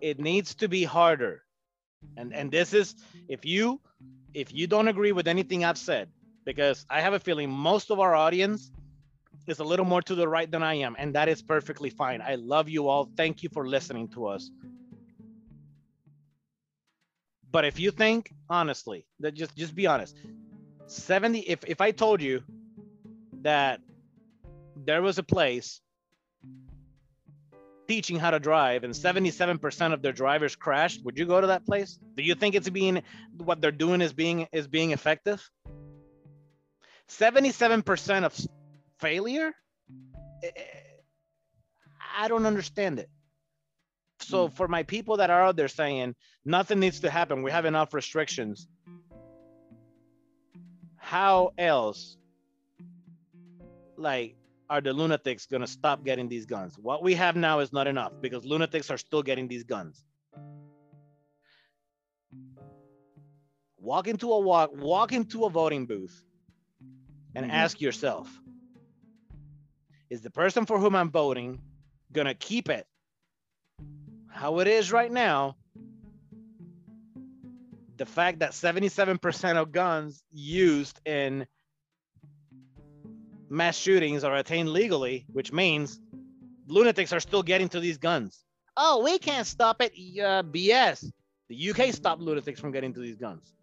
It needs to be harder. And and this is if you if you don't agree with anything i've said because i have a feeling most of our audience is a little more to the right than i am and that is perfectly fine. I love you all. Thank you for listening to us but if you think honestly that just just be honest. 70 if if i told you that there was a place teaching how to drive and 77% of their drivers crashed would you go to that place? Do you think it's being what they're doing is being is being effective? 77% of failure? I don't understand it so for my people that are out there saying nothing needs to happen we have enough restrictions how else like are the lunatics going to stop getting these guns? What we have now is not enough because lunatics are still getting these guns. Walk into a walk walk into a voting booth and Mhm. ask yourself is the person for whom i'm voting going to keep it how it is right now the fact that 77% of guns used in mass shootings are attained legally, which means lunatics are still getting to these guns. Oh, we can't stop it. Uh, BS. The UK stopped lunatics from getting to these guns.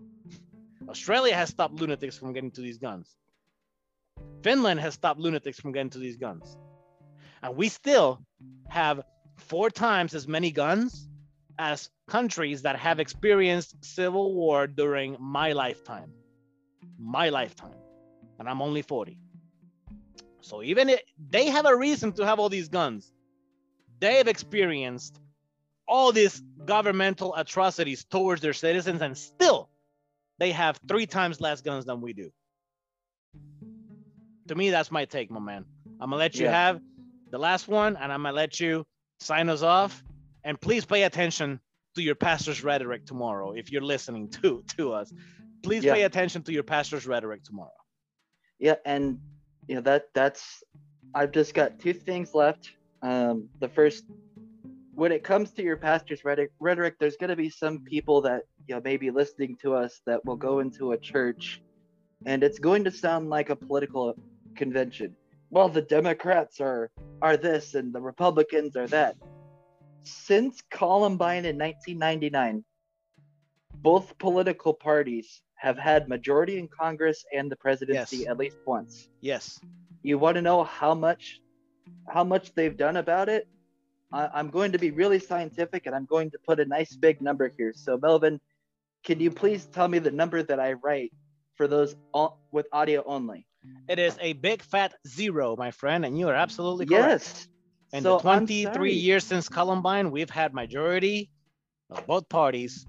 Australia has stopped lunatics from getting to these guns. Finland has stopped lunatics from getting to these guns. And we still have four times as many guns as countries that have experienced civil war during my lifetime. My lifetime. And I'm only 40. So even if they have a reason to have all these guns, they've experienced all these governmental atrocities towards their citizens, and still they have three times less guns than we do. To me, that's my take, my man. I'm gonna let you Yeah. have the last one, and I'm gonna let you sign us off. And please pay attention to your pastor's rhetoric tomorrow if you're listening to to us. Please Yeah. pay attention to your pastor's rhetoric tomorrow. Yeah, and you know that that's I've just got two things left. Um, the first, when it comes to your pastor's rhetoric, rhetoric, there's going to be some people that you know may be listening to us that will go into a church, and it's going to sound like a political convention. Well, the Democrats are are this, and the Republicans are that. Since Columbine in 1999, both political parties have had majority in Congress and the presidency Yes. at least once. Yes. You want to know how much how much they've done about it? I, I'm going to be really scientific and I'm going to put a nice big number here. So Melvin, can you please tell me the number that I write for those all, with audio only? It is a big fat zero, my friend, and you are absolutely correct. Yes. In So, the 23 years since Columbine, we've had majority of both parties.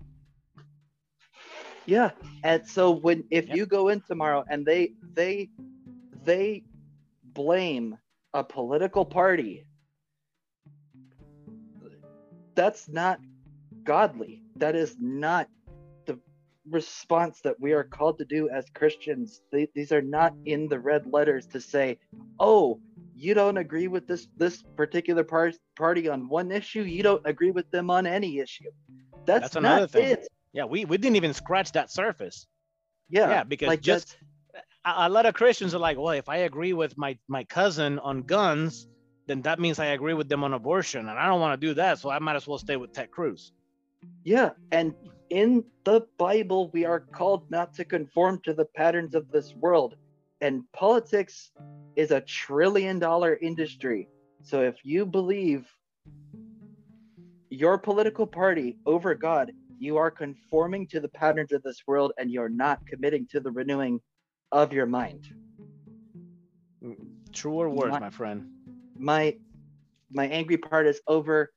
Yeah, and so when if Yep. you go in tomorrow and they they they blame a political party, that's not godly. That is not response that we are called to do as Christians. They, these are not in the red letters to say, "Oh, you don't agree with this this particular par- party on one issue. You don't agree with them on any issue." That's, That's another not thing. it. Yeah, we, we didn't even scratch that surface. Yeah, Yeah, because like just a, a lot of Christians are like, well, if I agree with my my cousin on guns, then that means I agree with them on abortion, and I don't want to do that, so I might as well stay with Ted Cruz. Yeah, and in the Bible, we are called not to conform to the patterns of this world. And politics is a trillion dollar industry. So if you believe your political party over God, you are conforming to the patterns of this world and you're not committing to the renewing of your mind. Mm, Truer words, My- my friend. my my angry part is over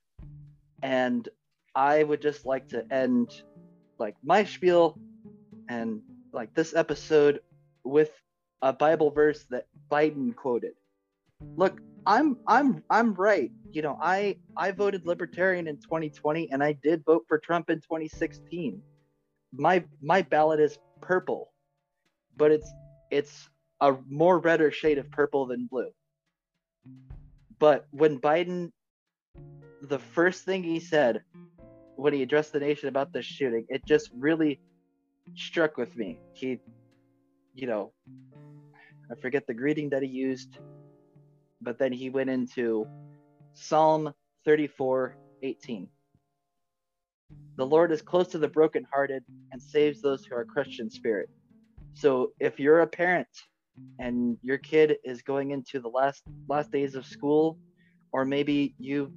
and i would just like to end like my spiel and like this episode with a bible verse that biden quoted. Look i'm i'm i'm right. You know i i voted libertarian in 2020 and i did vote for trump in 2016 my my ballot is purple but it's it's a more redder shade of purple than blue. But when Biden, the first thing he said when he addressed the nation about this shooting, it just really struck with me. He, you know, I forget the greeting that he used, but then he went into Psalm 34 18. The Lord is close to the brokenhearted and saves those who are crushed in spirit. So if you're a parent and your kid is going into the last last days of school or maybe you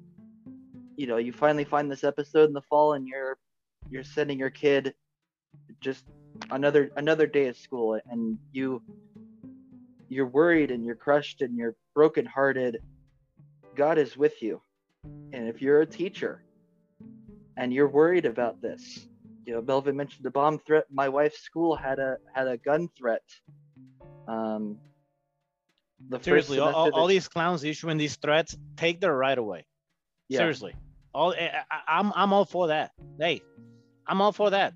you know you finally find this episode in the fall and you're you're sending your kid just another another day of school and you you're worried and you're crushed and you're brokenhearted. God is with you. And if you're a teacher and you're worried about this you know melvin mentioned the bomb threat. My wife's school had a had a gun threat um the Seriously, all, all, all these clowns issuing these threats, take their right away. Yeah. Seriously, all I, I- I'm I'm all for that. Hey, I'm all for that.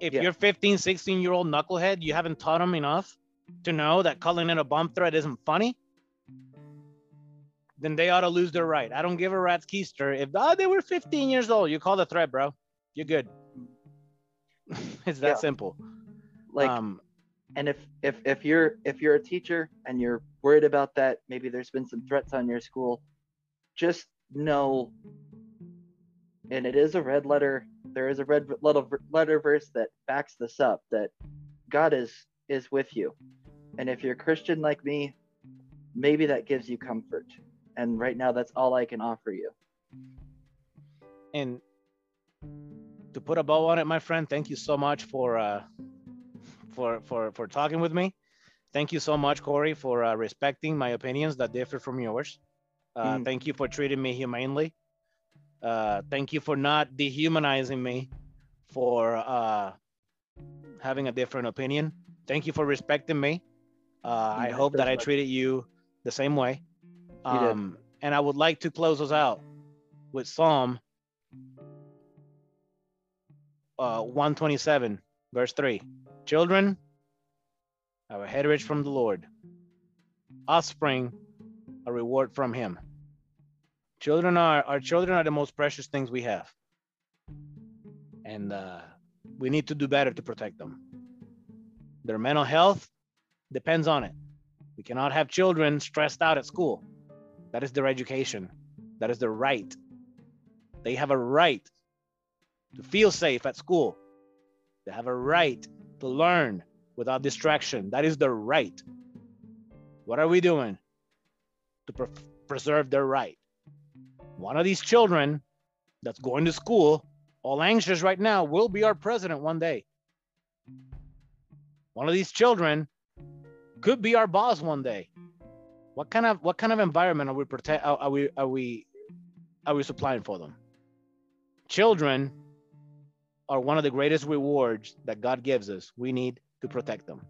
If Yeah. you're 15, 16 year old knucklehead, you haven't taught them enough to know that calling in a bomb threat isn't funny, then they ought to lose their right. I don't give a rat's keister. If oh, they were 15 years old, you call the threat, bro. You're good. it's that Yeah. simple. like um, and if if if you're if you're a teacher and you're worried about that maybe there's been some threats on your school just know and it is a red letter there is a red letter verse that backs this up that god is is with you and if you're a christian like me maybe that gives you comfort and right now that's all i can offer you and to put a bow on it, my friend, thank you so much for uh, for for for talking with me. Thank you so much, Corey, for uh, respecting my opinions that differ from yours. Uh, Mm. Thank you for treating me humanely. Uh, thank you for not dehumanizing me for uh, having a different opinion. Thank you for respecting me. Uh, I Yeah, hope that I treated you the same way. Um, and I would like to close us out with Psalm uh, 127, verse 3. Children have a heritage from the Lord, offspring reward from Him. Children are our children are the most precious things we have, and uh, we need to do better to protect them. Their mental health depends on it. We cannot have children stressed out at school. That is their education. That is their right. They have a right to feel safe at school. They have a right to learn without distraction. That is their right. What are we doing to pre- preserve their right? One of these children that's going to school, all anxious right now, will be our president one day. One of these children could be our boss one day. What kind of what kind of environment are we protect are, are we are we are we supplying for them? Children are one of the greatest rewards that God gives us. We need to protect them.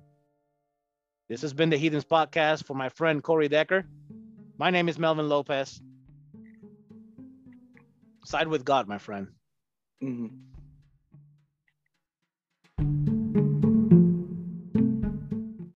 This has been the Heathens Podcast for my friend Corey Decker. My name is Melvin Lopez. Side with God, my friend. Mhm.